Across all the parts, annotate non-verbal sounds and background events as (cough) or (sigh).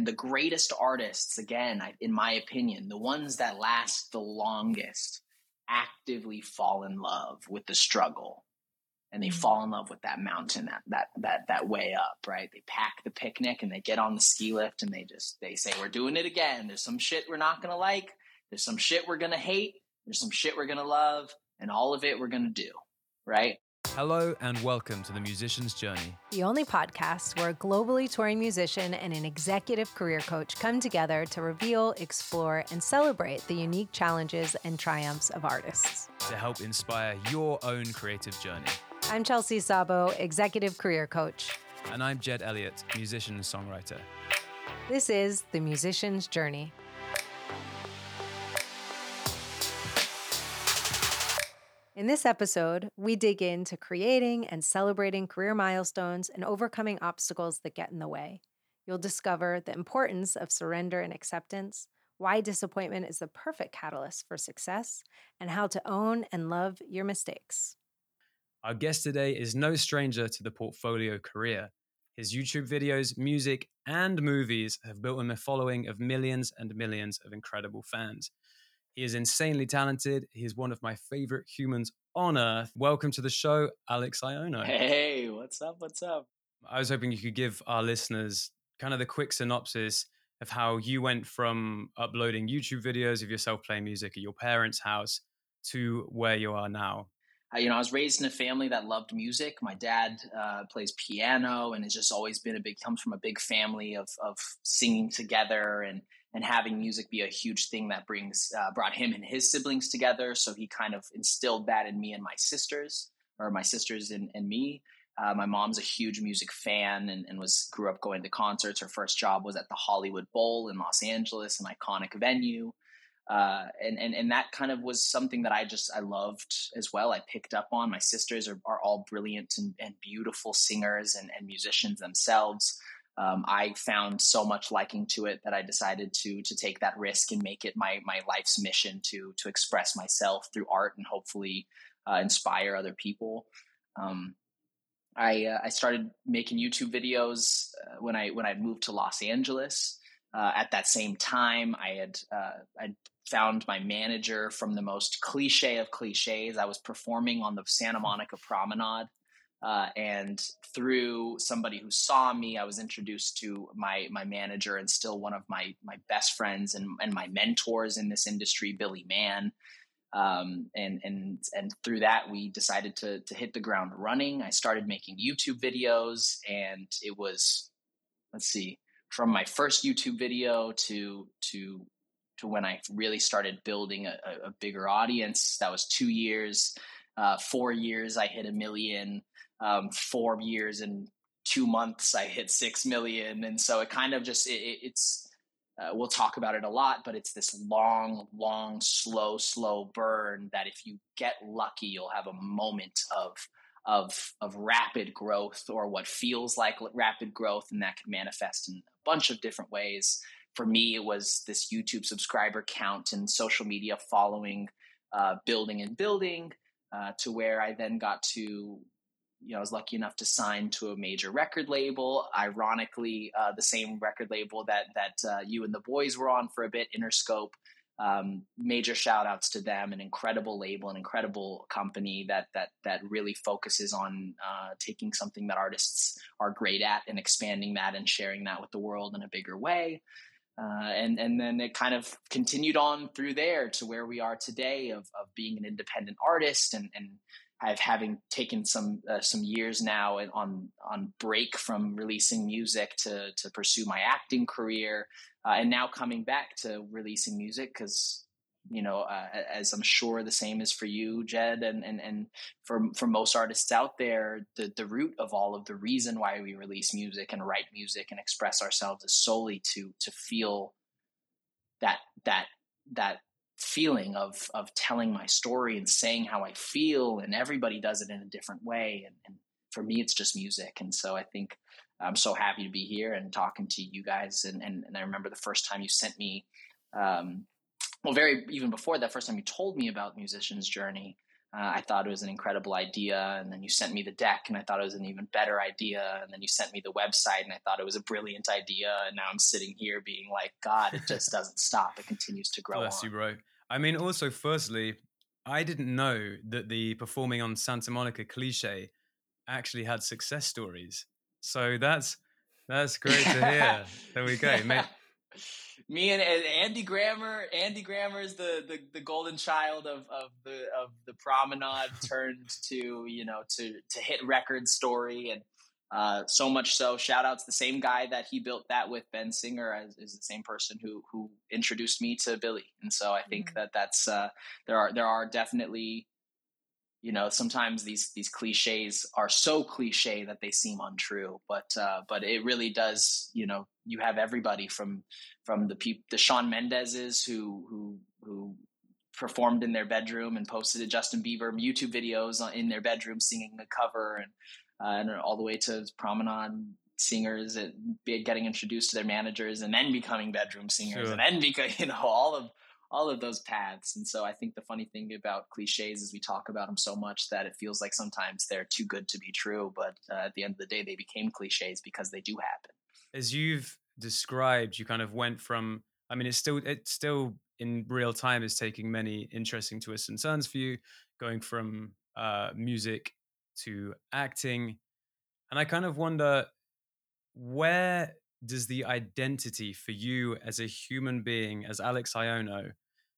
and the greatest artists, again, in my opinion, the ones that last the longest, actively fall in love with the struggle. And they mm-hmm. fall in love with that mountain that that that that way up right? They pack the picnic and they get on the ski lift and they just they say we're doing it again. There's some shit we're not going to like. There's some shit we're going to hate. There's some shit we're going to love. And all of it we're going to do right Hello and welcome to the Musician's Journey, the only podcast where a globally touring musician and an executive career coach come together to reveal, explore, and celebrate the unique challenges and triumphs of artists to help inspire your own creative journey. I'm Chelsea Szabo, executive career coach. And I'm Jed Elliott, musician and songwriter. This is The Musician's Journey. In this episode, we dig into creating and celebrating career milestones and overcoming obstacles that get in the way. You'll discover the importance of surrender and acceptance, why disappointment is the perfect catalyst for success, and how to own and love your mistakes. Our guest today is no stranger to the portfolio career. His YouTube videos, music, and movies have built him a following of millions and millions of incredible fans. He is insanely talented. He is one of my favorite humans on earth. Welcome to the show, Alex Aiono. Hey, what's up? What's up? I was hoping you could give our listeners kind of the quick synopsis of how you went from uploading YouTube videos of yourself playing music at your parents' house to where you are now. you know, I was raised in a family that loved music. My dad uh, plays piano and has just always been a big, comes from a big family of, of singing together and and having music be a huge thing that brings uh, brought him and his siblings together. So he kind of instilled that in me and my sisters, or my sisters and, and me. Uh, my mom's a huge music fan and, and, was grew up going to concerts. Her first job was at the Hollywood Bowl in Los Angeles, an iconic venue. Uh, and, and and that kind of was something that I just I loved as well. I picked up on. My sisters are, are all brilliant and, and beautiful singers and, and musicians themselves um, I found so much liking to it that I decided to to take that risk and make it my my life's mission to to express myself through art and hopefully uh, inspire other people. Um, I uh, I started making YouTube videos uh, when I when I moved to Los Angeles. Uh, at that same time, I had uh, I found my manager from the most cliche of cliches. I was performing on the Santa Monica Promenade uh, and through somebody who saw me, I was introduced to my my manager and still one of my my best friends and, and my mentors in this industry, Billy Mann. Um, and and and through that, we decided to to hit the ground running. I started making YouTube videos, and it was let's see, from my first YouTube video to to to when I really started building a, a bigger audience. That was two years. Uh, four years, I hit a million um, four years and two months i hit six million. And so it kind of just it, it's uh, we'll talk about it a lot but it's this long long slow slow burn that if you get lucky you'll have a moment of of of rapid growth or what feels like rapid growth and that can manifest in a bunch of different ways. For me it was this youtube subscriber count and social media following uh, building and building uh, to where i then got to you know, I was lucky enough to sign to a major record label. Ironically, uh, the same record label that that uh, you and the boys were on for a bit, Interscope. Um, major shout outs to them, an incredible label, an incredible company that that that really focuses on uh, taking something that artists are great at and expanding that and sharing that with the world in a bigger way. Uh, and and then it kind of continued on through there to where we are today of of being an independent artist and and I've having taken some uh, some years now on on break from releasing music to to pursue my acting career, uh, and now coming back to releasing music because you know uh, as I'm sure the same is for you, Jed, and and and for for most artists out there, the the root of all of the reason why we release music and write music and express ourselves is solely to to feel that that that feeling of of telling my story and saying how I feel, and everybody does it in a different way. And, and, for me, it's just music. And so I think I'm so happy to be here and talking to you guys. And and, and I remember the first time you sent me, um, well, very even before that first time you told me about musician's journey. uh, I thought it was an incredible idea. And then you sent me the deck and I thought it was an even better idea. And then you sent me the website and I thought it was a brilliant idea. And now I'm sitting here being like, God, it just (laughs) doesn't stop. It continues to grow. Bless on. you, bro. I mean, also, firstly, I didn't know that the performing on Santa Monica cliche actually had success stories. So that's that's (laughs) great to hear. there we go. (laughs) Me and, and, Andy Grammer. Andy Grammer is the, the, the golden child of, of the of the promenade turned to you know to to hit record story and uh, so much so. Shout outs the same guy that he built that with Ben Singer as, is the same person who who introduced me to Billy. And so I think mm-hmm. that that's uh, there are there are definitely you know sometimes these these cliches are so cliche that they seem untrue but uh, but it really does you know you have everybody from from the people the Shawn Mendeses who who who performed in their bedroom and posted a Justin Bieber YouTube videos in their bedroom singing a cover and uh, and all the way to promenade singers getting introduced to their managers and then becoming bedroom singers sure. and then become (laughs) you know all of all of those paths. And so I think the funny thing about cliches is we talk about them so much that it feels like sometimes they're too good to be true. But uh, at the end of the day, they became cliches because they do happen. As you've described, you kind of went from, I mean, it's still, it's still in real time is taking many interesting twists and turns for you, going from uh, music to acting. And I kind of wonder where does the identity for you as a human being, as Alex Aiono,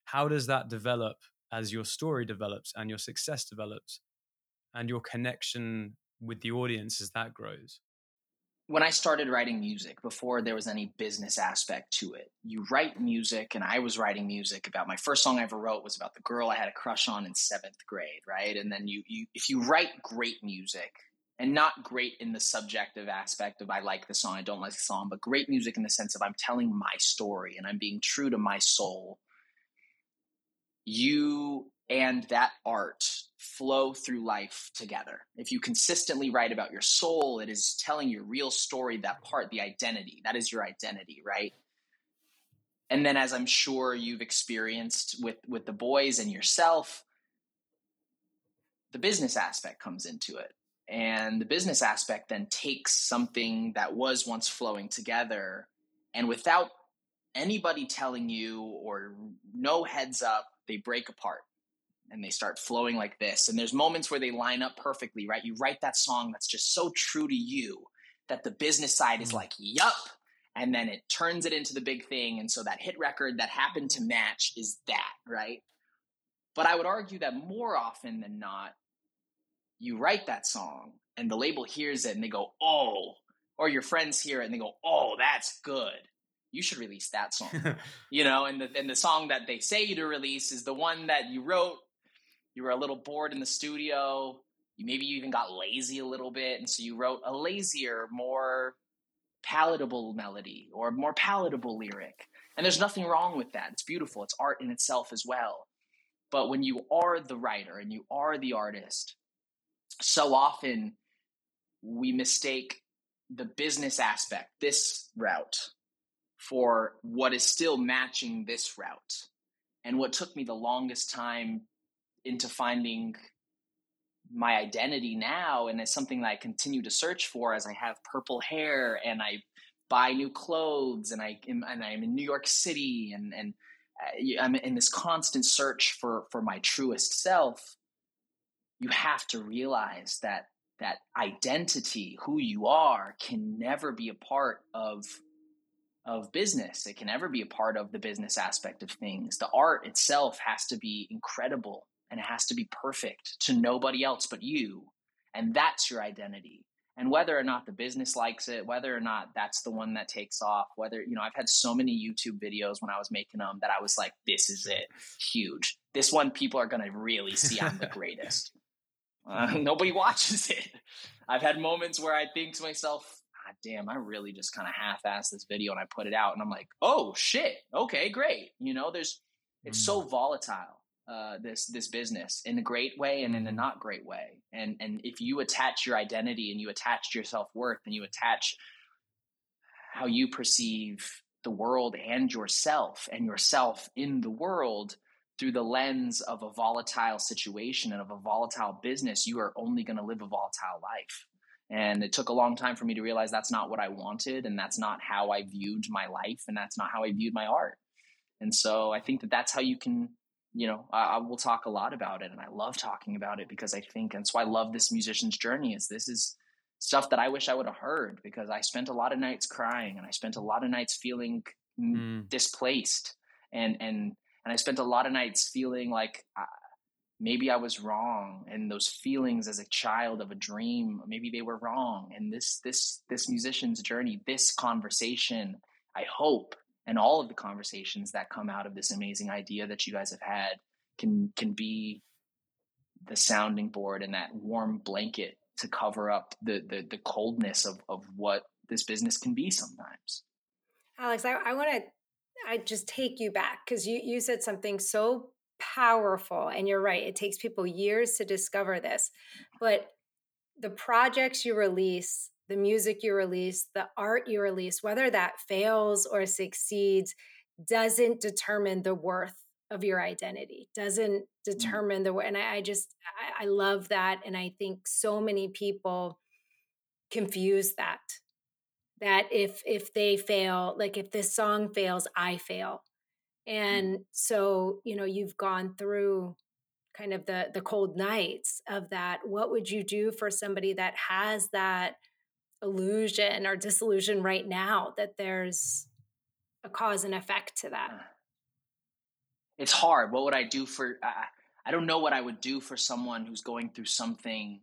how does that develop as your story develops and your success develops and your connection with the audience as that grows? When I started writing music, before there was any business aspect to it, you write music, and I was writing music about my first song I ever wrote was about the girl I had a crush on in seventh grade, right? And then you, you if you write great music, and not great in the subjective aspect of I like the song, I don't like the song, but great music in the sense of I'm telling my story and I'm being true to my soul. You and that art flow through life together. If you consistently write about your soul, it is telling your real story, that part, the identity. That is your identity, right? And then as I'm sure you've experienced with with the boys and yourself, the business aspect comes into it and the business aspect then takes something that was once flowing together and without anybody telling you or no heads up, they break apart and they start flowing like this. And there's moments where they line up perfectly, right? You write that song that's just so true to you that the business side is mm. like, yup. And then it turns it into the big thing. And so that hit record that happened to match is that, right? But I would argue that more often than not, you write that song and the label hears it and they go, oh, or your friends hear it and they go, oh, that's good. You should release that song. (laughs) you know, and the, and the song that they say you to release is the one that you wrote. You were a little bored in the studio. You maybe you even got lazy a little bit. And so you wrote a lazier, more palatable melody or more palatable lyric. And there's nothing wrong with that. It's beautiful. It's art in itself as well. But when you are the writer and you are the artist, so often we mistake the business aspect, this route, for what is still matching this route. And what took me the longest time into finding my identity now, and it's something that I continue to search for as I have purple hair and I buy new clothes and I am, and I'm in New York City and and uh, I'm in this constant search for for my truest self you have to realize that that identity, who you are, can never be a part of of business. It can never be a part of the business aspect of things. The art itself has to be incredible and it has to be perfect to nobody else but you. And that's your identity. And whether or not the business likes it, whether or not that's the one that takes off, whether, you know, I've had so many YouTube videos when I was making them that I was like, this is it, huge. This one people are going to really see I'm the greatest. (laughs) Uh, (laughs) nobody watches it. I've had moments where I think to myself, ah, damn, I really just kind of half-assed this video and I put it out and I'm like, oh shit, okay, great. You know, there's, it's mm. so volatile. Uh, this this business in a great way and in a not great way, and and if you attach your identity and you attach your self worth and you attach how you perceive the world and yourself and yourself in the world through the lens of a volatile situation and of a volatile business, you are only going to live a volatile life. And it took a long time for me to realize that's not what I wanted, and that's not how I viewed my life, and that's not how I viewed my art. And so I think that that's how you can, you know, I, I will talk a lot about it, and I love talking about it because I think, and so I love this musician's journey. Is this is stuff that I wish I would have heard because I spent a lot of nights crying, and I spent a lot of nights feeling mm. displaced, and and and I spent a lot of nights feeling like uh, maybe I was wrong, and those feelings as a child of a dream, maybe they were wrong. And this this this musician's journey, this conversation, I hope, and all of the conversations that come out of this amazing idea that you guys have had can can be the sounding board and that warm blanket to cover up the the, the coldness of of what this business can be sometimes. Alex, I, I want to I just take you back because you you said something so powerful, and you're right. It takes people years to discover this, but the projects you release, the music you release, the art you release, whether that fails or succeeds, doesn't determine the worth of your identity doesn't mm. determine the way and I, I just I, I love that and i think so many people confuse that that if if they fail like if this song fails i fail mm. and so you know you've gone through kind of the the cold nights of that what would you do for somebody that has that illusion or disillusion right now that there's a cause and effect to that it's hard what would i do for I, I don't know what i would do for someone who's going through something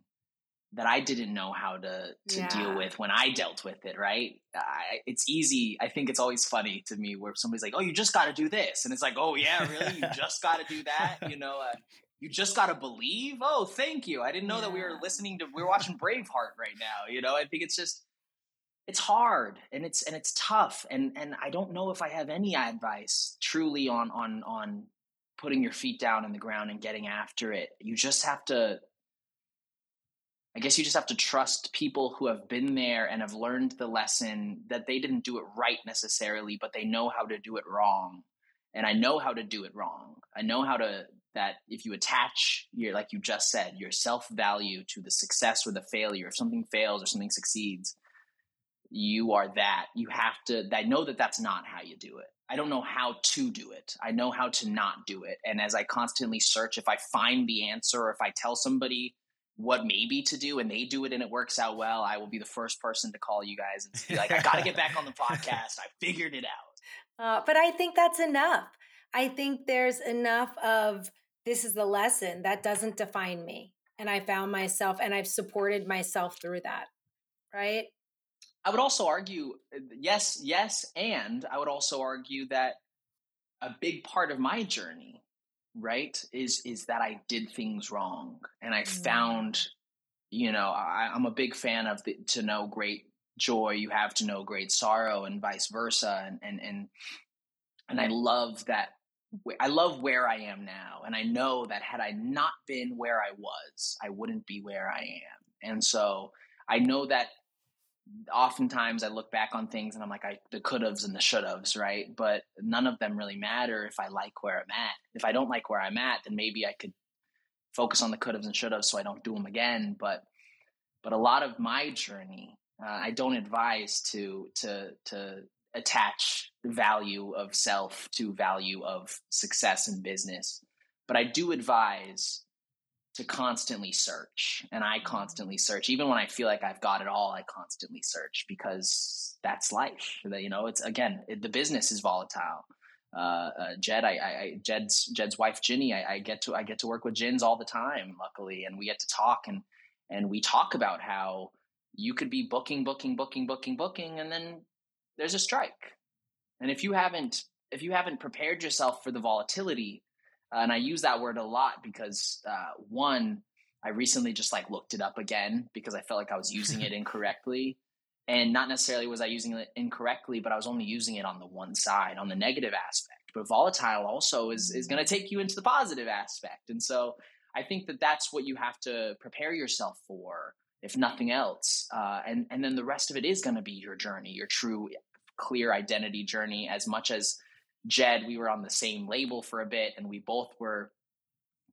that I didn't know how to to yeah. deal with when I dealt with it. Right? I, it's easy. I think it's always funny to me where somebody's like, "Oh, you just got to do this," and it's like, "Oh yeah, really? You just got to do that?" You know, uh, you just got to believe. Oh, thank you. I didn't know yeah. that we were listening to. We are watching Braveheart right now. You know, I think it's just it's hard and it's and it's tough and and I don't know if I have any advice truly on on on putting your feet down in the ground and getting after it. You just have to I guess you just have to trust people who have been there and have learned the lesson that they didn't do it right necessarily, but they know how to do it wrong. And I know how to do it wrong. I know how to that if you attach your like you just said, your self-value to the success or the failure, if something fails or something succeeds, you are that. You have to I know that that's not how you do it. I don't know how to do it. I know how to not do it. And as I constantly search, if I find the answer or if I tell somebody what maybe to do and they do it and it works out well, I will be the first person to call you guys and be like, I got to get back on the podcast. I figured it out. (laughs) Uh, but I think that's enough. I think there's enough of this is the lesson that doesn't define me. And I found myself and I've supported myself through that. Right. I would also argue, uh, yes, yes. And I would also argue that a big part of my journey right is is that i did things wrong and i mm-hmm. found you know I, am a big fan of the, to know great joy you have to know great sorrow and vice versa and and and and i love that i love where i am now and i know that had i not been where i was i wouldn't be where i am and so i know that oftentimes I look back on things and I'm like, I the could haves and the should haves, right? But none of them really matter if I like where I'm at. If I don't like where I'm at, then maybe I could focus on the could haves and should haves so I don't do them again. But but a lot of my journey, uh, I don't advise to to to attach the value of self to value of success in business. But I do advise to constantly search and i constantly search even when i feel like i've got it all i constantly search because that's life you know it's again it, the business is volatile uh, uh, Jed, I, I, Jed's Jed's wife, Ginny. I, I, get to I get to work with Jins all the time, luckily, and we get to talk and and we talk about how you could be booking, booking, booking, booking, booking, and then there's a strike. And if you haven't if you haven't prepared yourself for the volatility, uh, and I use that word a lot because uh, one, I recently just like looked it up again because I felt like I was using it (laughs) incorrectly. And not necessarily was I using it incorrectly, but I was only using it on the one side, on the negative aspect. But volatile also is is going to take you into the positive aspect. And so I think that that's what you have to prepare yourself for, if nothing else. Uh, and and then the rest of it is going to be your journey, your true, clear identity journey, as much as Jed, we were on the same label for a bit, and we both were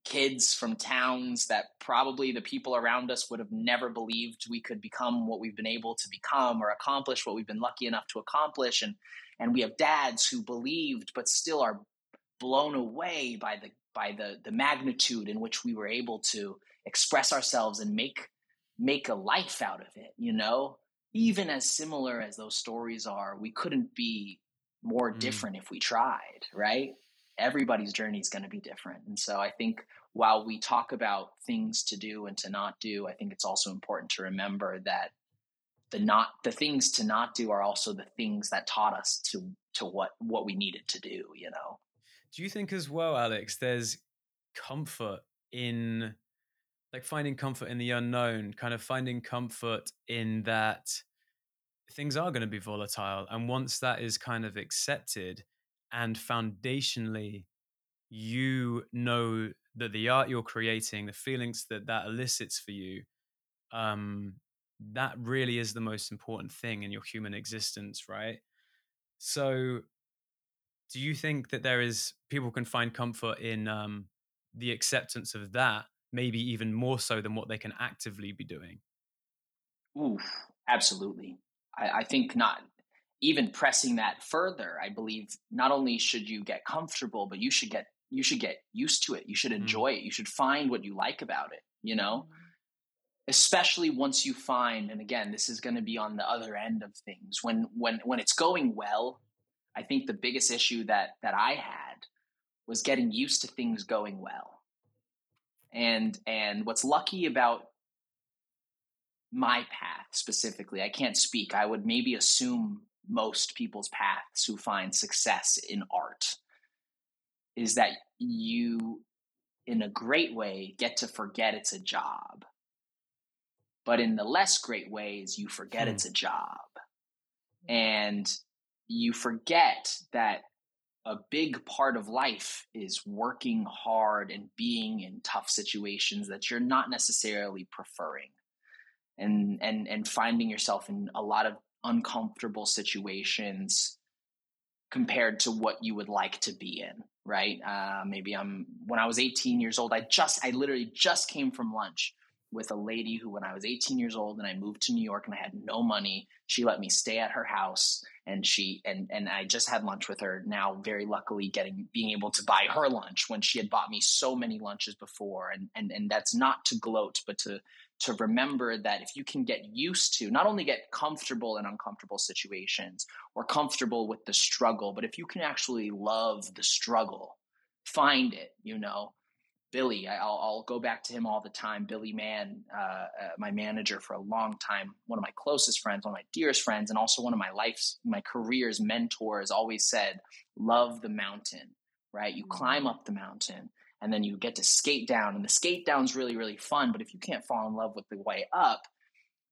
kids from towns that probably the people around us would have never believed we could become what we've been able to become or accomplish what we've been lucky enough to accomplish. And and we have dads who believed but still are blown away by the by the the magnitude in which we were able to express ourselves and make make a life out of it you know even as similar as those stories are we couldn't be more mm. different if we tried right everybody's journey is going to be different. And so I think while we talk about things to do and to not do, I think it's also important to remember that the not the things to not do are also the things that taught us to to what what we needed to do, you know. Do you think as well, Alex, there's comfort in like finding comfort in the unknown, kind of finding comfort in that things are going to be volatile and once that is kind of accepted, and foundationally you know that the art you're creating the feelings that that elicits for you um that really is the most important thing in your human existence right? So do you think that there is people can find comfort in um the acceptance of that maybe even more so than what they can actively be doing? Oof, absolutely I, I think not even pressing that further, I believe not only should you get comfortable, but you should get you should get used to it. You should mm. enjoy mm. it. You should find what you like about it, you know? Mm. Especially once you find and again, this is going to be on the other end of things. When when when it's going well, I think the biggest issue that that I had was getting used to things going well. And and what's lucky about my path specifically, I can't speak. I would maybe assume most people's paths who find success in art. Is that you in a great way get to forget it's a job. But in the less great ways you forget hmm. it's a job. And you forget that a big part of life is working hard and being in tough situations that you're not necessarily preferring and and and finding yourself in a lot of uncomfortable situations compared to what you would like to be in right? Uh, maybe i'm when i was 18 years old i just i literally just came from lunch with a lady who when i was 18 years old and i moved to new york and i had no money she let me stay at her house and she and and i just had lunch with her now very luckily getting being able to buy her lunch when she had bought me so many lunches before and and and that's not to gloat but to to remember that if you can get used to not only get comfortable in uncomfortable situations or comfortable with the struggle, but if you can actually love the struggle, find it, you know. Billy, I'll, I'll go back to him all the time. Billy Mann, uh, uh, my manager for a long time, one of my closest friends, one of my dearest friends, and also one of my life's, my career's mentors, always said, "Love the mountain." Right? You climb mm-hmm. up the mountain, and then you get to skate down and the skate down's really really fun but if you can't fall in love with the way up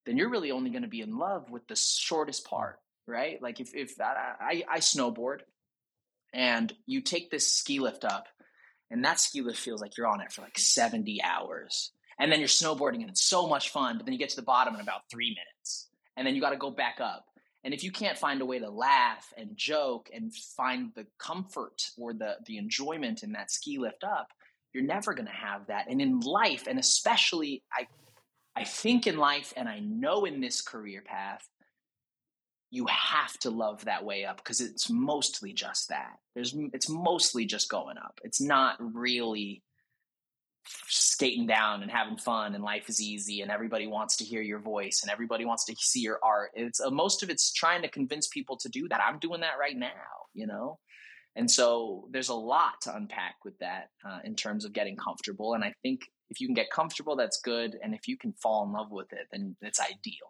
then you're really only going to be in love with the shortest part right? Like if if I, I snowboard and you take this ski lift up and that ski lift feels like you're on it for like 70 hours and then you're snowboarding and it's so much fun but then you get to the bottom in about three minutes and then you got to go back up and if you can't find a way to laugh and joke and find the comfort or the, the enjoyment in that ski lift up, you're never going to have that. And in life, and especially, I, I think in life, and I know in this career path, you have to love that way up because it's mostly just that. There's, it's mostly just going up. It's not really skating down and having fun and life is easy and everybody wants to hear your voice and everybody wants to see your art. It's uh, most of it's trying to convince people to do that. I'm doing that right now you know? And so there's a lot to unpack with that uh, in terms of getting comfortable. And i think if you can get comfortable that's good. And if you can fall in love with it then it's ideal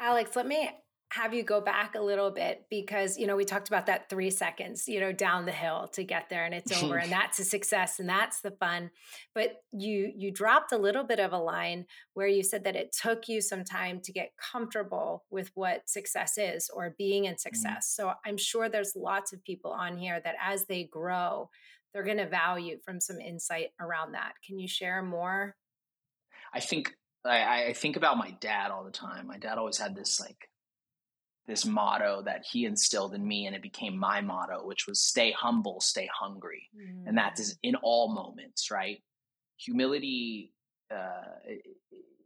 Alex, let me have you go back a little bit because you know we talked about that three seconds you know down the hill to get there and it's over (laughs) and that's a success and that's the fun but you you dropped a little bit of a line where you said that it took you some time to get comfortable with what success is or being in mm-hmm. success mm-hmm. so i'm sure there's lots of people on here that as they grow they're going to value from some insight around that can you share more i think I, I think about my dad all the time. My dad always had this like this motto that he instilled in me and it became my motto which was stay humble stay hungry mm. and that is in all moments right humility uh,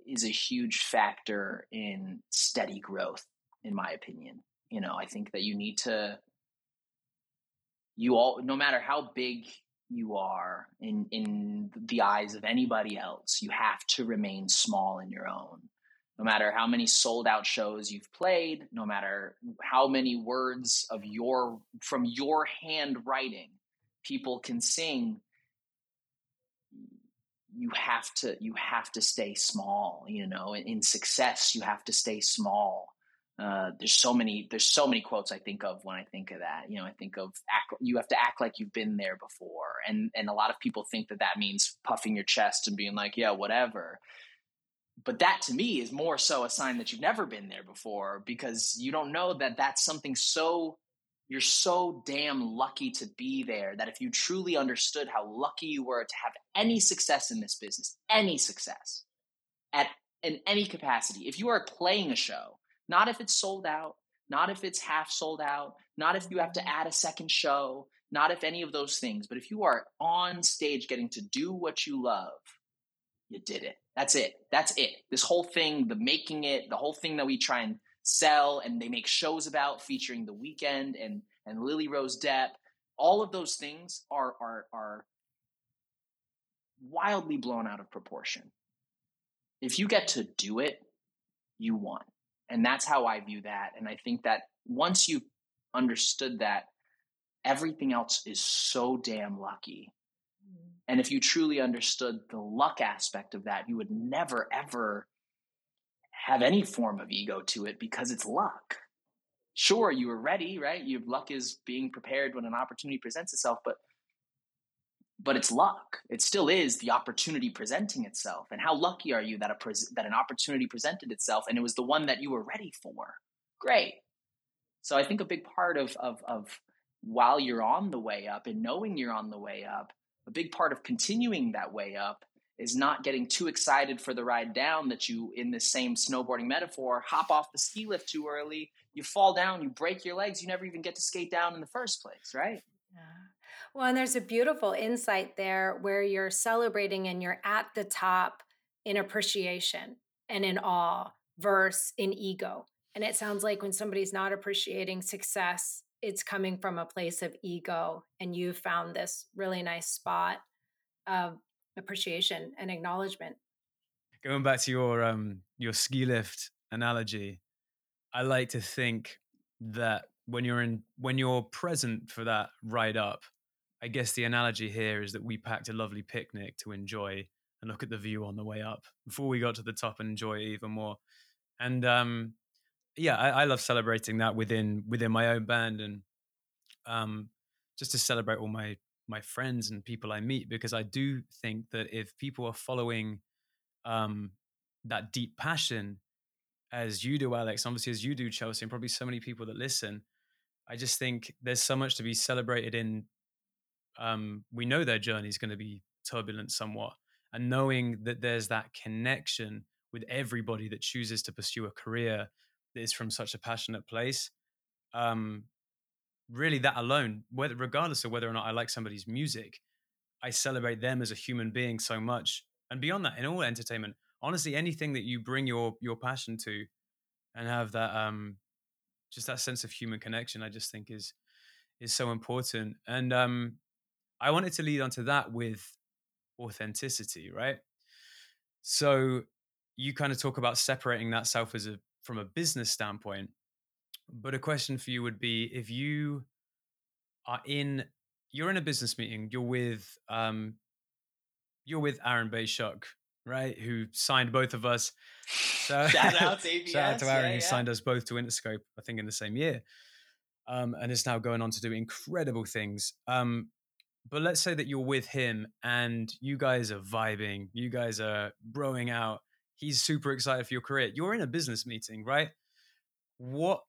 is a huge factor in steady growth in my opinion you know i think that you need to you all no matter how big you are in in the eyes of anybody else you have to remain small in your own. No matter how many sold out shows you've played no matter how many words of your from your handwriting people can sing you have to you have to stay small you know in, in success you have to stay small uh, there's so many there's so many quotes I think of when I think of that. You know, I think of act, you have to act like you've been there before, and and a lot of people think that that means puffing your chest and being like, yeah, whatever. But that to me is more so a sign that you've never been there before because you don't know that that's something so you're so damn lucky to be there that if you truly understood how lucky you were to have any success in this business, any success at in any capacity, if you are playing a show not if it's sold out, not if it's half sold out, not if you have to add a second show, not if any of those things, but if you are on stage getting to do what you love, you did it. That's it. That's it. This whole thing, the making it, the whole thing that we try and sell and they make shows about featuring the Weeknd and and Lily Rose Depp, all of those things are are are wildly blown out of proportion. If you get to do it, you won. And that's how I view that. And I think that once you've understood that, everything else is so damn lucky. Mm. And if you truly understood the luck aspect of that, you would never, ever have any form of ego to it because it's luck. Sure, you were ready, right? Your luck is being prepared when an opportunity presents itself, but but it's luck. It still is the opportunity presenting itself. And how lucky are you that a pres- that an opportunity presented itself and it was the one that you were ready for? Great. So I think a big part of of of while you're on the way up and knowing you're on the way up, a big part of continuing that way up is not getting too excited for the ride down that you in the same snowboarding metaphor hop off the ski lift too early you fall down you break your legs you never even get to skate down in the first place right yeah. Well, and there's a beautiful insight there where you're celebrating and you're at the top in appreciation and in awe versus in ego. And it sounds like when somebody's not appreciating success, it's coming from a place of ego. And you found this really nice spot of appreciation and acknowledgement. Going back to your um your ski lift analogy, I like to think that when you're in when you're present for that ride up, I guess the analogy here is that we packed a lovely picnic to enjoy and look at the view on the way up before we got to the top and enjoy it even more. And um, yeah, I, I, love celebrating that within within my own band and um, just to celebrate all my my friends and people I meet because I do think that if people are following um, that deep passion as you do, Alex, obviously as you do, Chelsea, and probably so many people that listen, I just think there's so much to be celebrated in. Um, we know their journey is going to be turbulent somewhat, and knowing that there's that connection with everybody that chooses to pursue a career that is from such a passionate place, um, really that alone, whether regardless of whether or not I like somebody's music, I celebrate them as a human being so much. And beyond that, in all entertainment, honestly, anything that you bring your your passion to, and have that um, just that sense of human connection, I just think is is so important. And um, I wanted to lead onto that with authenticity, right? So you kind of talk about separating that self as a from a business standpoint. But a question for you would be if you are in you're in a business meeting, you're with um you're with Aaron Bay-Schuck, right? Who signed both of us. So shout (laughs) out to ABS. shout out to Aaron yeah, who yeah. signed us both to Interscope, I think in the same year. Um, and is now going on to do incredible things. Um, but let's say that you're with him and you guys are vibing, you guys are broing out. He's super excited for your career. You're in a business meeting, right? What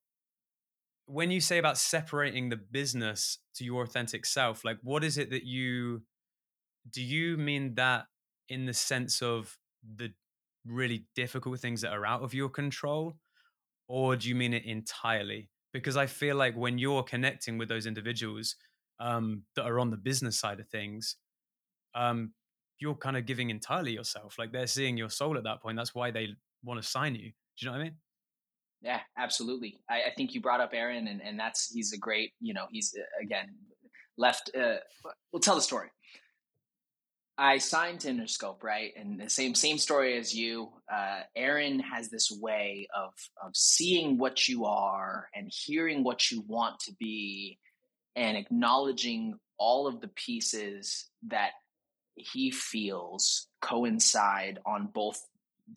when you say about separating the business to your authentic self, like what is it that you do you mean that in the sense of the really difficult things that are out of your control or do you mean it entirely because i feel like when you're connecting with those individuals um, that are on the business side of things um, you're kind of giving entirely yourself like they're seeing your soul at that point that's why they want to sign you do you know what i mean yeah absolutely i, I think you brought up aaron and, and that's he's a great you know he's uh, again left uh, we'll tell the story I signed to Interscope, right? And the same same story as you. Uh, Aaron has this way of of seeing what you are and hearing what you want to be, and acknowledging all of the pieces that he feels coincide on both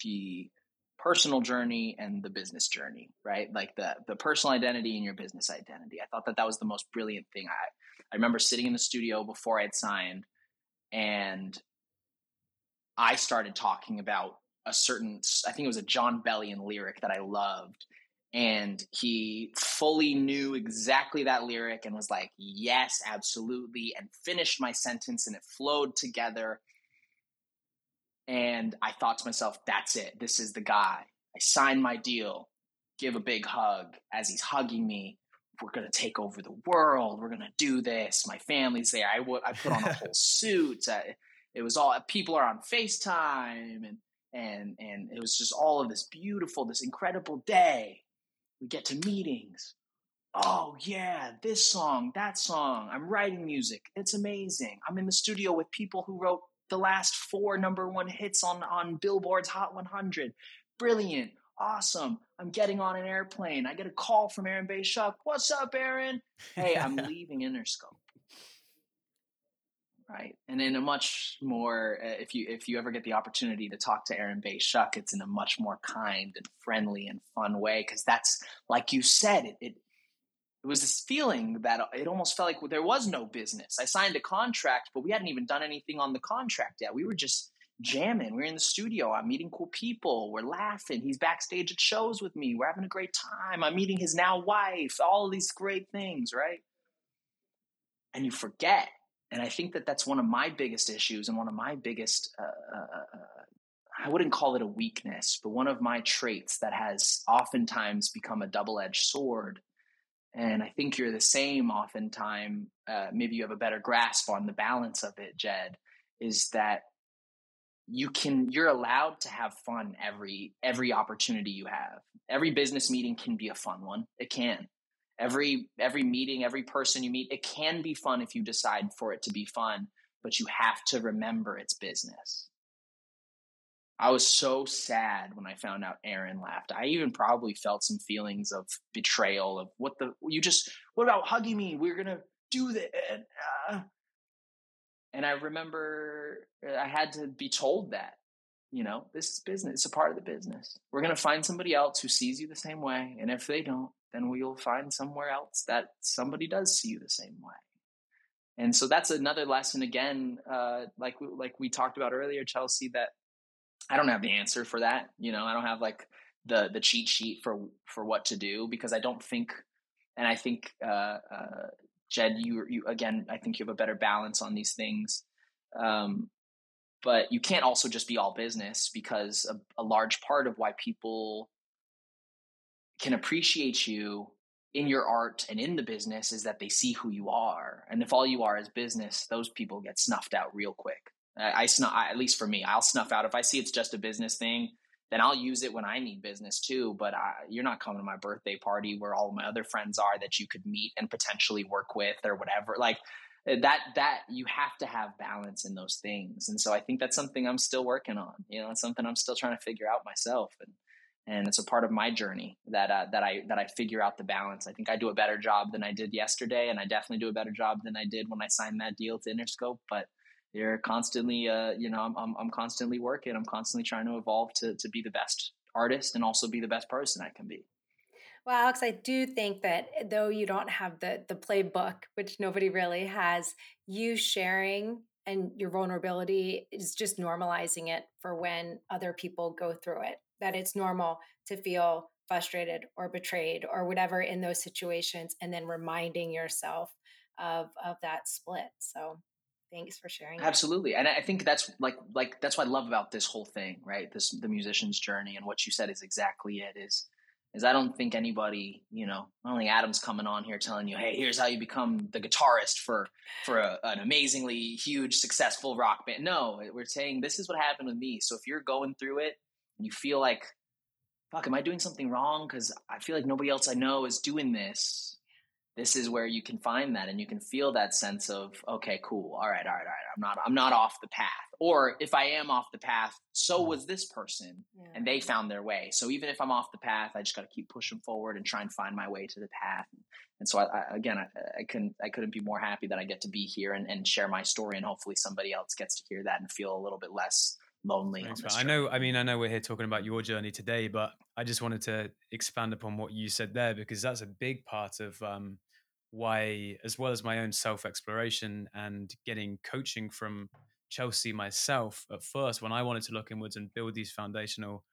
the personal journey and the business journey, right? Like the the personal identity and your business identity. I thought that that was the most brilliant thing. I I remember sitting in the studio before I'd signed and I started talking about a certain, I think it was a Jon Bellion lyric that I loved. And he fully knew exactly that lyric and was like, yes, absolutely, and finished my sentence and it flowed together. And I thought to myself, that's it. This is the guy. I signed my deal, give a big hug as he's hugging me. We're going to take over the world. We're going to do this. My family's there. I, w- I put on a whole (laughs) suit. I, it was all people are on FaceTime and and and it was just all of this beautiful, this incredible day. We get to meetings. Oh yeah, this song, that song. I'm writing music. It's amazing. I'm in the studio with people who wrote the last four number one hits on on Billboard's Hot 100. Brilliant. Awesome. I'm getting on an airplane. I get a call from Aaron Bay-Schuck. What's up, Aaron? Hey, I'm (laughs) leaving Interscope right? And in a much more, uh, if you if you ever get the opportunity to talk to Aaron Bay-Schuck, it's in a much more kind and friendly and fun way because that's like you said, it, it it was this feeling that it almost felt like there was no business. I signed a contract, but we hadn't even done anything on the contract yet. We were just jamming. We are in the studio. I'm meeting cool people. We're laughing. He's backstage at shows with me. We're having a great time. I'm meeting his now wife. All these great things, right? And you forget and I think that that's one of my biggest issues and one of my biggest, uh, uh, uh, I wouldn't call it a weakness, but one of my traits that has oftentimes become a double edged sword. And I think you're the same oftentimes. Uh, maybe you have a better grasp on the balance of it, Jed, is that you can you're allowed to have fun every every opportunity you have every business meeting can be a fun one it can every every meeting every person you meet it can be fun if you decide for it to be fun but you have to remember it's business. I was so sad when i found out aaron left. I even probably felt some feelings of betrayal of what the you just what about hugging me? We're gonna do that uh, and i remember i had to be told that you know this is business it's a part of the business. We're gonna find somebody else who sees you the same way and if they don't then we'll find somewhere else that somebody does see you the same way. and so that's another lesson again uh, like like we talked about earlier chelsea that i don't have the answer for that you know i don't have like the the cheat sheet for for what to do because i don't think and i think uh, uh, jed you you again i think you have a better balance on these things um, but you can't also just be all business because a, a large part of why people can appreciate you in your art and in the business is that they see who you are. And if all you are is business, those people get snuffed out real quick. I, I snuff, at least for me, I'll snuff out if I see it's just a business thing. Then I'll use it when I need business too. But I, you're not coming to my birthday party where all my other friends are that you could meet and potentially work with or whatever. Like uh, that, that you have to have balance in those things. And so I think that's something I'm still working on. You know, it's something I'm still trying to figure out myself. And and it's a part of my journey that uh, that I that I figure out the balance. I think I do a better job than I did yesterday, and I definitely do a better job than I did when I signed that deal to Interscope. But you're constantly, uh, you know, I'm, I'm, I'm constantly working. I'm constantly trying to evolve to to be the best artist and also be the best person I can be. Well, Alex, I do think that though you don't have the the playbook, which nobody really has, you sharing and your vulnerability is just normalizing it for when other people go through it that it's normal to feel frustrated or betrayed or whatever in those situations and then reminding yourself of of that split. So thanks for sharing absolutely that. and i think that's like like that's what i love about this whole thing right? This the musician's journey and what you said is exactly it is is i don't think anybody you know not only adam's coming on here telling you hey here's how you become the guitarist for for a, an amazingly huge successful rock band. No we're saying this is what happened with me. So if you're going through it and you feel like, fuck, am I doing something wrong? Because I feel like nobody else I know is doing this. This is where you can find that, and you can feel that sense of, okay, cool, all right, all right, all right. I'm not, I'm not off the path. Or if I am off the path, so mm-hmm. was this person, yeah. and they found their way. So even if I'm off the path, I just got to keep pushing forward and try and find my way to the path. And so, I, I, again, I, I, couldn't, I couldn't be more happy that I get to be here and, and share my story, and hopefully somebody else gets to hear that and feel a little bit less lonely. I know. I mean, I know we're here talking about your journey today, but I just wanted to expand upon what you said there because that's a big part of um, why, as well as my own self exploration and getting coaching from Chelsea myself. At first, when I wanted to look inwards and build these foundational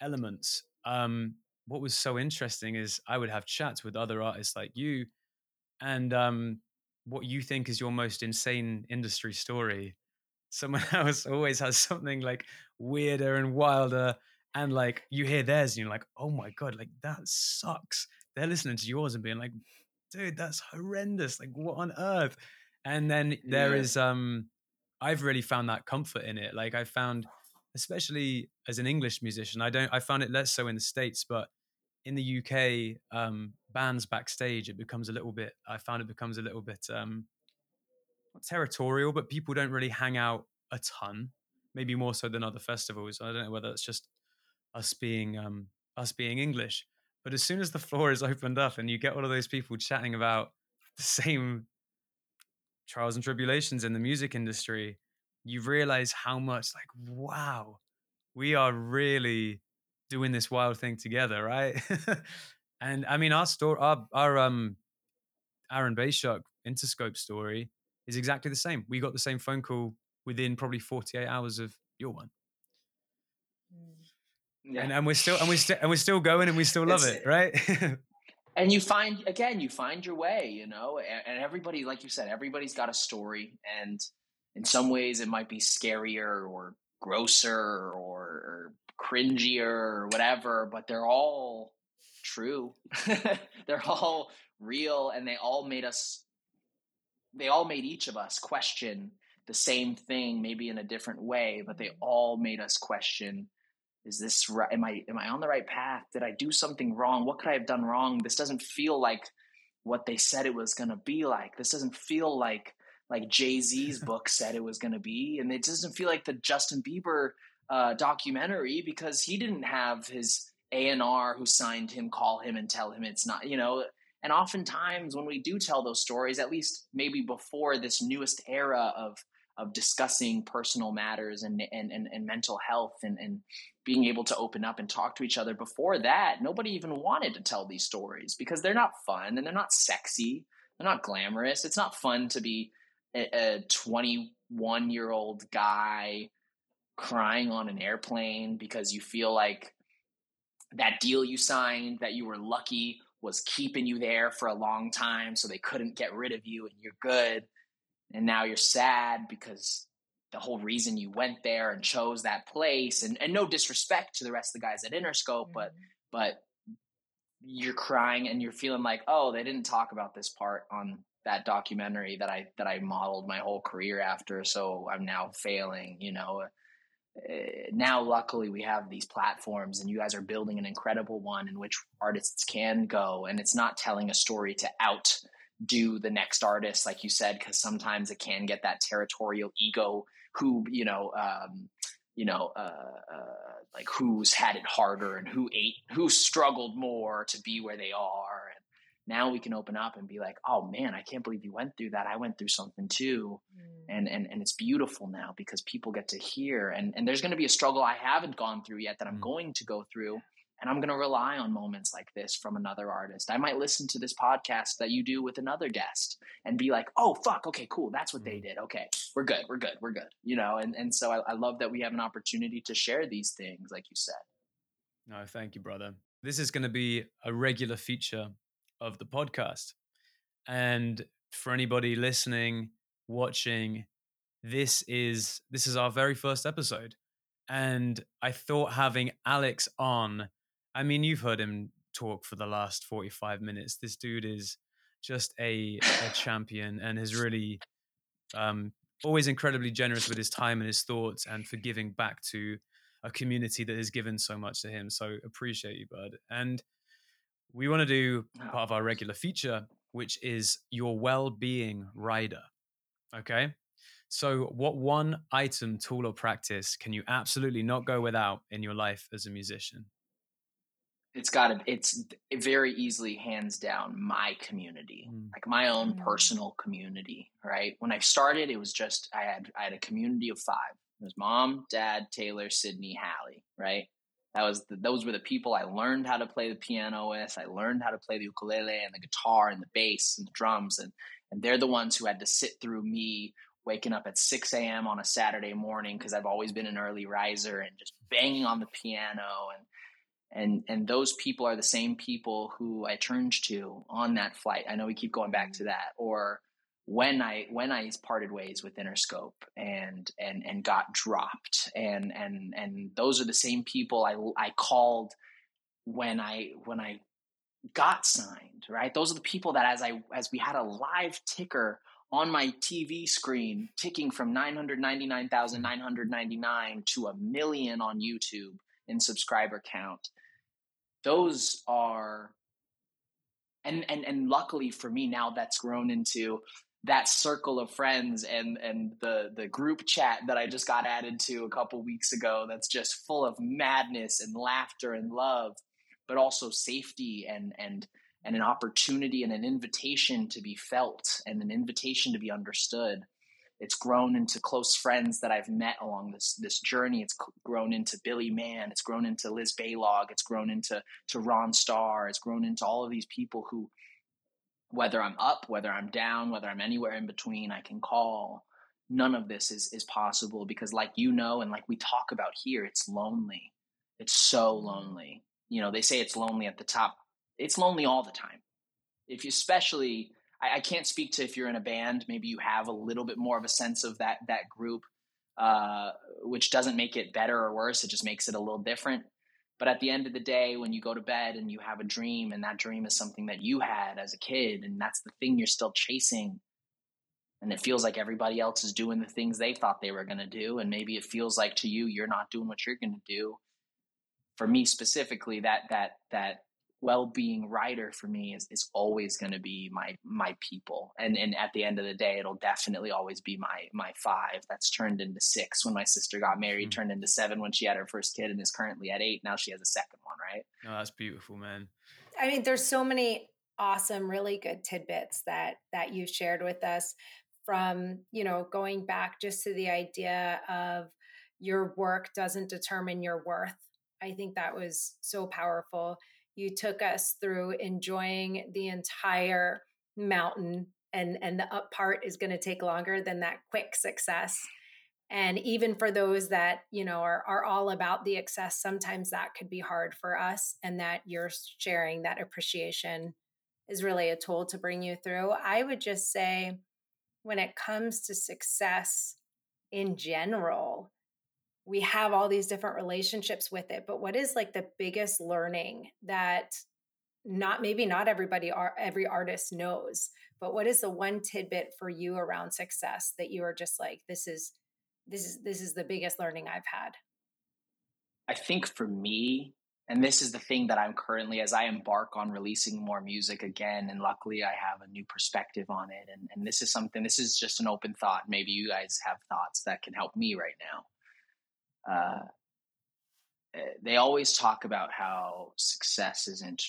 elements, um, what was so interesting is I would have chats with other artists like you, and um, what you think is your most insane industry story someone (laughs) else always has something like weirder and wilder and like you hear theirs and you're like oh my god like that sucks they're listening to yours and being like dude that's horrendous like what on earth and then there yeah. is um i've really found that comfort in it like i found especially as an english musician i don't i found it less so in the states but in the uk um bands backstage it becomes a little bit i found it becomes a little bit um territorial, but people don't really hang out a ton. Maybe more so than other festivals. I don't know whether it's just us being um, us being English. But as soon as the floor is opened up and you get all of those people chatting about the same trials and tribulations in the music industry, you realize how much like wow, we are really doing this wild thing together, right? (laughs) and I mean, our story, our our um, Aaron Bay-Schuck Interscope story is exactly the same. We got the same phone call within probably 48 hours of your one. Mm. Yeah. And, and we're still and we're still and we're still going and we still love it's, it, right? (laughs) and you find again, you find your way, you know, and, and everybody, like you said, everybody's got a story, and in some ways, it might be scarier or grosser or, or cringier or whatever, but they're all true. (laughs) they're all real, and they all made us they all made each of us question the same thing, maybe in a different way, but they all made us question is this right am i am i on the right path? Did i do something wrong? What could i have done wrong? This doesn't feel like what they said it was going to be like. This doesn't feel like like jay-z's (laughs) book said it was going to be. And it doesn't feel like the justin bieber uh, documentary because he didn't have his a&r who signed him call him and tell him it's not you know and oftentimes, when we do tell those stories, at least maybe before this newest era of of discussing personal matters and and, and, and mental health and, and being able to open up and talk to each other, before that, nobody even wanted to tell these stories because they're not fun and they're not sexy. They're not glamorous. It's not fun to be a 21 year old guy crying on an airplane because you feel like that deal you signed that you were lucky was keeping you there for a long time so they couldn't get rid of you and you're good and now you're sad because the whole reason you went there and chose that place and, and no disrespect to the rest of the guys at interscope mm-hmm. but but you're crying and you're feeling like oh they didn't talk about this part on that documentary that i that i modeled my whole career after so i'm now failing you know now luckily we have these platforms and you guys are building an incredible one in which artists can go and it's not telling a story to outdo the next artist like you said because sometimes it can get that territorial ego who you know um, you know uh, uh, like who's had it harder and who ate who struggled more to be where they are now we can open up and be like oh man i can't believe you went through that i went through something too mm. and, and and it's beautiful now because people get to hear and and there's going to be a struggle i haven't gone through yet that i'm mm. going to go through and i'm going to rely on moments like this from another artist i might listen to this podcast that you do with another guest and be like oh fuck okay cool that's what they mm. did okay we're good we're good we're good you know and and so I, I love that we have an opportunity to share these things like you said no thank you brother this is going to be a regular feature of the podcast. And for anybody listening, watching, this is this is our very first episode. And I thought having Alex on, I mean, you've heard him talk for the last 45 minutes. This dude is just a, a champion and has really um, always incredibly generous with his time and his thoughts and for giving back to a community that has given so much to him. So appreciate you, bud. And we want to do part of our regular feature, which is your well being rider. Okay. So, what one item, tool, or practice can you absolutely not go without in your life as a musician? It's got to, it's very easily hands down my community, mm. like my own mm. personal community, right? When I started, it was just, I had, I had a community of five. It was mom, dad, Taylor, Sydney, Hallie, right? That was the, those were the people I learned how to play the piano with. I learned how to play the ukulele and the guitar and the bass and the drums, and and they're the ones who had to sit through me waking up at 6 a.m. on a Saturday morning because I've always been an early riser and just banging on the piano and and and those people are the same people who I turned to on that flight. I know we keep going back to that, or when I when I parted ways with Interscope and and and got dropped. And and and those are the same people I I called when I when I got signed right? Those are the people that as I as we had a live ticker on my TV screen ticking from 999,999 to a million on YouTube in subscriber count. Those are and and and luckily for me now that's grown into that circle of friends and and the the group chat that I just got added to a couple weeks ago that's just full of madness and laughter and love but also safety and and and an opportunity and an invitation to be felt and an invitation to be understood it's grown into close friends that I've met along this this journey. It's grown into Billy Mann. It's grown into Liz Baylog. It's grown into to Ron Starr. It's grown into all of these people who whether I'm up, whether I'm down, whether I'm anywhere in between, I can call. None of this is is possible because, like you know, and like we talk about here, it's lonely. It's so mm-hmm. lonely. You know, they say it's lonely at the top. It's lonely all the time. If you, especially, I, I can't speak to if you're in a band. Maybe you have a little bit more of a sense of that that group, uh, which doesn't make it better or worse. It just makes it a little different. But at the end of the day, when you go to bed and you have a dream, and that dream is something that you had as a kid, and that's the thing you're still chasing, and it feels like everybody else is doing the things they thought they were going to do, and maybe it feels like to you you're not doing what you're going to do. For me specifically, that that that well-being rider for me is, is always going to be my my people. And and at the end of the day it'll definitely always be my my five. That's turned into six when my sister got married mm-hmm. turned into seven when she had her first kid and is currently at eight. Now she has a second one right? Oh that's beautiful man. I mean there's so many awesome really good tidbits that that you've shared with us from you know going back just to the idea of your work doesn't determine your worth. I think that was so powerful you took us through enjoying the entire mountain and and the up part is going to take longer than that quick success. And even for those that you know are, are all about the excess sometimes that could be hard for us and that you're sharing that appreciation is really a tool to bring you through. I would just say when it comes to success in general we have all these different relationships with it but what is like the biggest learning that not maybe not everybody every artist knows but what is the one tidbit for you around success that you are just like this is this is this is the biggest learning I've had. I think for me, and this is the thing that I'm currently as I embark on releasing more music again, and luckily I have a new perspective on it. And, and this is something, this is just an open thought. Maybe you guys have thoughts that can help me right now. Uh, they always talk about how success isn't,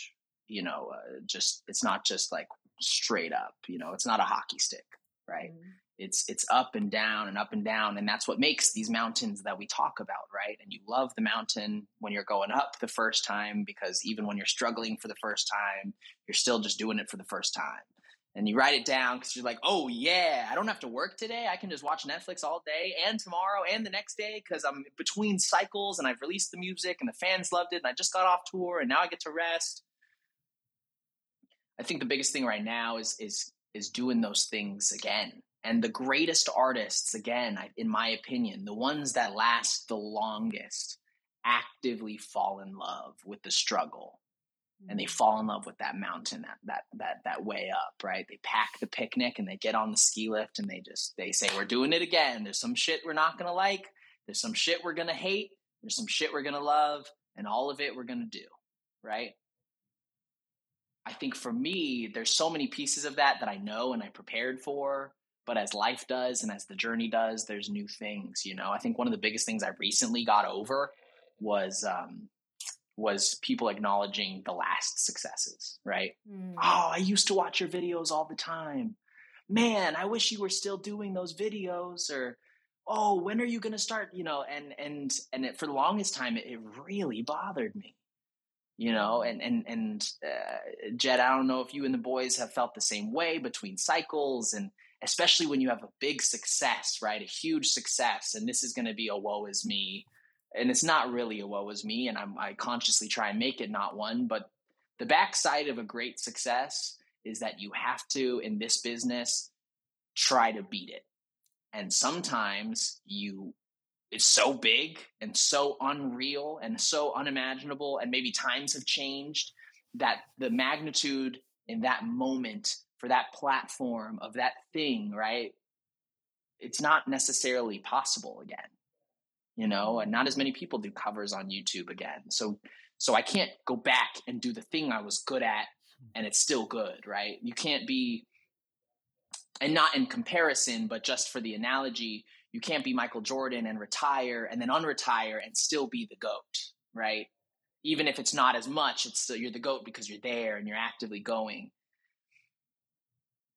you know, uh, just, it's not just like straight up, you know, it's not a hockey stick, right? Mm-hmm. It's it's up and down and up and down and that's what makes these mountains that we talk about right? And you love the mountain when you're going up the first time because even when you're struggling for the first time you're still just doing it for the first time and you write it down because you're like oh yeah i don't have to work today. I can just watch netflix all day and tomorrow and the next day because i'm between cycles and i've released the music and the fans loved it and i just got off tour and now i get to rest. I think the biggest thing right now is is is doing those things again. And the greatest artists, again, in my opinion, the ones that last the longest, actively fall in love with the struggle and they fall in love with that mountain that that that that way up right? They pack the picnic and they get on the ski lift and they just they say we're doing it again. There's some shit we're not going to like. There's some shit we're going to hate. There's some shit we're going to love and all of it we're going to do right? I think for me there's so many pieces of that that i know and i prepared for but as life does and as the journey does there's new things you know? I think one of the biggest things i recently got over was um was people acknowledging the last successes right mm. oh i used to watch your videos all the time man i wish you were still doing those videos or oh when are you going to start you know and and and it, for the longest time it, it really bothered me you know and and and uh, jed i don't know if you and the boys have felt the same way between cycles and especially when you have a big success, right? A huge success, and this is going to be a woe is me. And it's not really a woe is me, and I'm, I consciously try and make it not one. But the backside of a great success is that you have to, in this business, try to beat it. And sometimes you, it's so big and so unreal and so unimaginable, and maybe times have changed that the magnitude in that moment for that platform of that thing, right? It's not necessarily possible again, you know, and not as many people do covers on YouTube again. So, so I can't go back and do the thing I was good at and it's still good, right? You can't be, and not in comparison, but just for the analogy, you can't be Michael Jordan and retire and then unretire and still be the GOAT, right? Even if it's not as much, it's still, you're the GOAT because you're there and you're actively going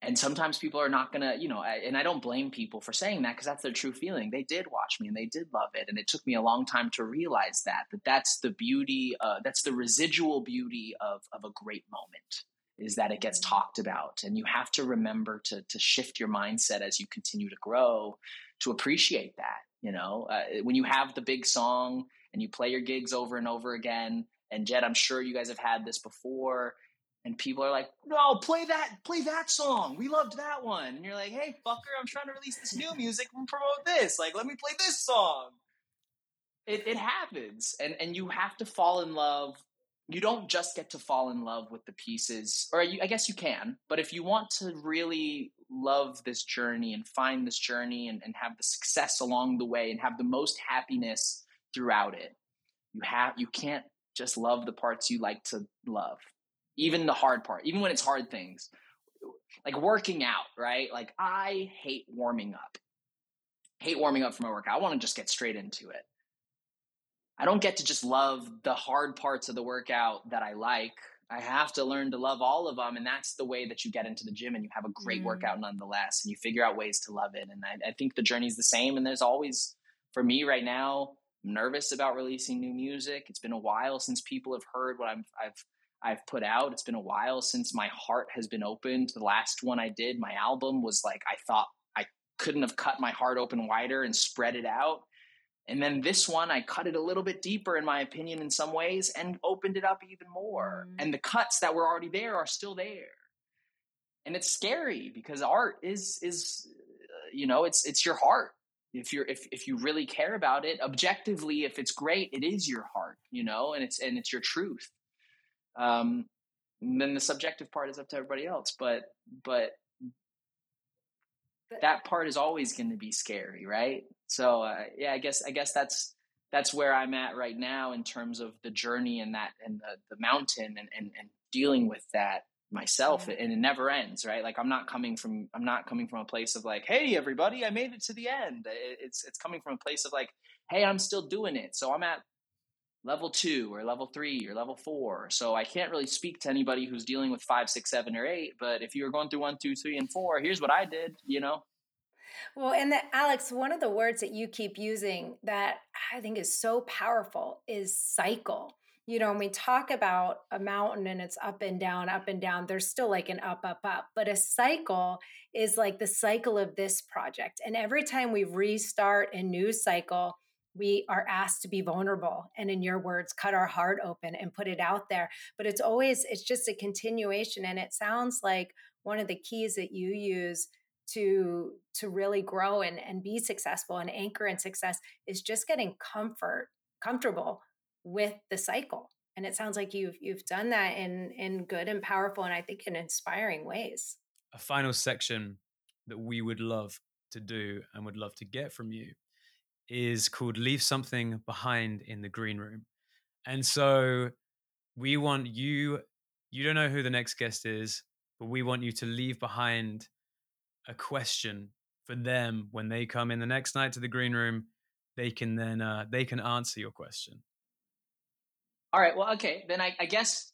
and sometimes people are not gonna you know and i don't blame people for saying that because that's their true feeling. They did watch me and they did love it and it took me a long time to realize that that that's the beauty uh, that's the residual beauty of of a great moment is that it gets mm-hmm. talked about. And you have to remember to to shift your mindset as you continue to grow to appreciate that you know? Uh, when you have the big song and you play your gigs over and over again and jed i'm sure you guys have had this before and people are like, "No, play that, play that song. We loved that one." And you're like, "Hey, fucker, I'm trying to release this new music and promote this. Like, let me play this song." It, it happens, and and you have to fall in love. You don't just get to fall in love with the pieces, or you, I guess you can. But if you want to really love this journey and find this journey and, and have the success along the way and have the most happiness throughout it, you have you can't just love the parts you like to love even the hard part, even when it's hard things, like working out, right? Like I hate warming up. Hate warming up for my workout. I want to just get straight into it. I don't get to just love the hard parts of the workout that I like. I have to learn to love all of them. And that's the way that you get into the gym and you have a great mm. workout nonetheless. And you figure out ways to love it. And I, I think the journey's the same. And there's always, for me right now, I'm nervous about releasing new music. It's been a while since people have heard what I'm, I've I've put out. It's been a while since my heart has been opened. The last one I did, my album was like I thought I couldn't have cut my heart open wider and spread it out. And then this one, I cut it a little bit deeper, in my opinion, in some ways, and opened it up even more. Mm. And the cuts that were already there are still there. And it's scary because art is is uh, you know it's it's your heart. If you're if if you really care about it, objectively, if it's great, it is your heart, you know, and it's and it's your truth. Um, then the subjective part is up to everybody else. But but that part is always going to be scary, right? So uh, yeah, I guess I guess that's that's where I'm at right now in terms of the journey and that and the, the mountain and, and and dealing with that myself yeah. and it never ends right like i'm not coming from i'm not coming from a place of like hey everybody i made it to the end it's it's coming from a place of like hey i'm still doing it so i'm at level two or level three or level four. So I can't really speak to anybody who's dealing with five, six, seven, or eight. But if you're going through one, two, three, and four, here's what I did, you know? Well, and that, Alex, one of the words that you keep using that I think is so powerful is cycle. You know, when we talk about a mountain and it's up and down, up and down, there's still like an up, up, up. But a cycle is like the cycle of this project. And every time we restart a new cycle, we are asked to be vulnerable and in your words cut our heart open and put it out there. But it's always it's just a continuation and it sounds like one of the keys that you use to to really grow and, and be successful and anchor in success is just getting comfort comfortable with the cycle. And it sounds like you've you've done that in in good and powerful and i think in inspiring ways. A final section that we would love to do and would love to get from you is called Leave Something Behind in the Green Room. And so we want you, you don't know who the next guest is, but we want you to leave behind a question for them when they come in the next night to the green room they can then uh, they can answer your question all right well okay then i, I guess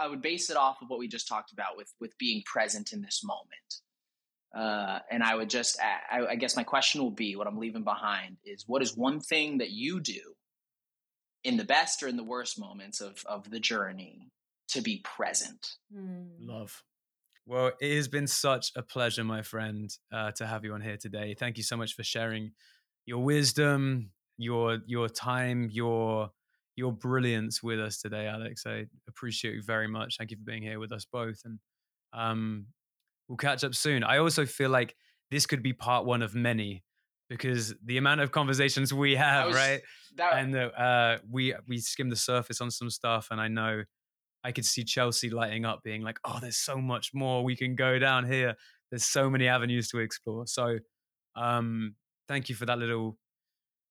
i would base it off of what we just talked about with with being present in this moment uh, and I would just, I, I guess my question will be what I'm leaving behind is what is one thing that you do in the best or in the worst moments of, of the journey to be present? Mm. Love. Well, it has been such a pleasure, my friend, uh, to have you on here today. Thank you so much for sharing your wisdom, your your time, your your brilliance with us today, Alex. I appreciate you very much. Thank you for being here with us both. And um, We'll catch up soon. I also feel like this could be part one of many because the amount of conversations we have, was, right? That, and the, uh, we we skim the surface on some stuff, and I know I could see Chelsea lighting up, being like, "Oh, there's so much more we can go down here. There's so many avenues to explore." So, um, thank you for that little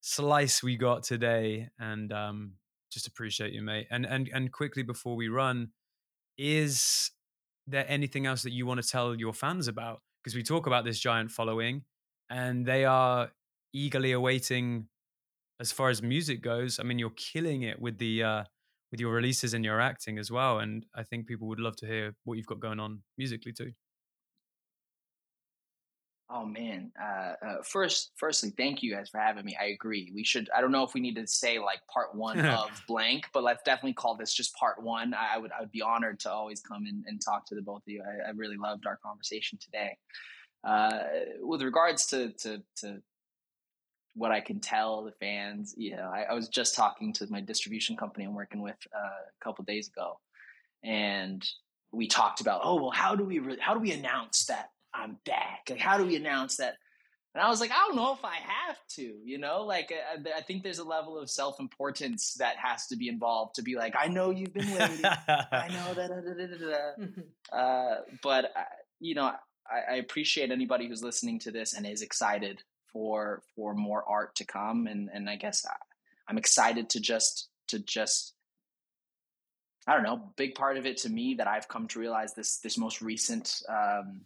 slice we got today, and um, just appreciate you, mate. And and and quickly before we run, is there anything else that you want to tell your fans about? Because we talk about this giant following and they are eagerly awaiting as far as music goes. I mean, you're killing it with the uh with your releases and your acting as well. And I think people would love to hear what you've got going on musically too. Oh man! Uh, uh, first, firstly, thank you guys for having me. I agree. We should. I don't know if we need to say like part one (laughs) of blank, but let's definitely call this just part one. I, I would. I would be honored to always come in and talk to the both of you. I, I really loved our conversation today. Uh, with regards to, to to what I can tell the fans, you know, I, I was just talking to my distribution company I'm working with uh, a couple days ago, and we talked about, oh well, how do we re- how do we announce that I'm back. Like, how do we announce that? And I was like, I don't know if I have to, you know, like I, I think there's a level of self importance that has to be involved to be like, I know you've been waiting. I know (laughs) that. uh, but uh, you know, I, I appreciate anybody who's listening to this and is excited for for more art to come. And and I guess I, I'm excited to just to just I don't know, big part of it to me that I've come to realize this this most recent um,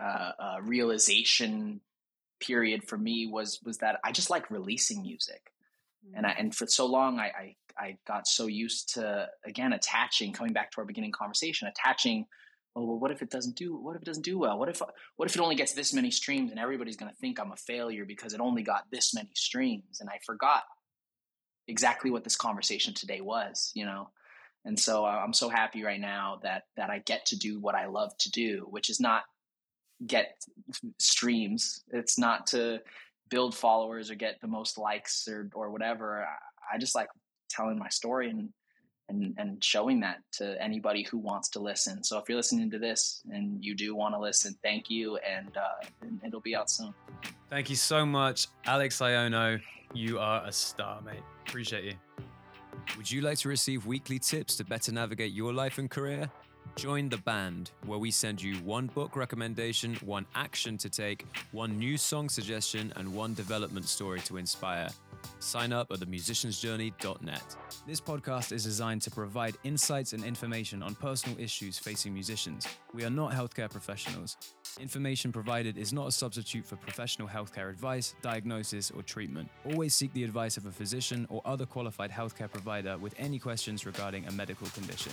uh, uh, realization period for me was was that I just like releasing music, mm-hmm. and I, and for so long I, I I got so used to again attaching, coming back to our beginning conversation, attaching. Oh well, what if it doesn't do? What if it doesn't do well? What if what if it only gets this many streams and everybody's going to think I'm a failure because it only got this many streams? And I forgot exactly what this conversation today was, you know. And so uh, I'm so happy right now that that I get to do what I love to do, which is not get streams. It's not to build followers or get the most likes or or whatever. I, I just like telling my story and and and showing that to anybody who wants to listen. So if you're listening to this and you do want to listen, thank you, and, uh, and it'll be out soon. Thank you so much, Alex Aiono. You are a star, mate. Appreciate you. Would you like to receive weekly tips to better navigate your life and career? Join the band, where we send you one book recommendation, one action to take, one new song suggestion, and one development story to inspire. Sign up at themusiciansjourney.net. This podcast is designed to provide insights and information on personal issues facing musicians. We are not healthcare professionals. Information provided is not a substitute for professional healthcare advice, diagnosis, or treatment. Always seek the advice of a physician or other qualified healthcare provider with any questions regarding a medical condition.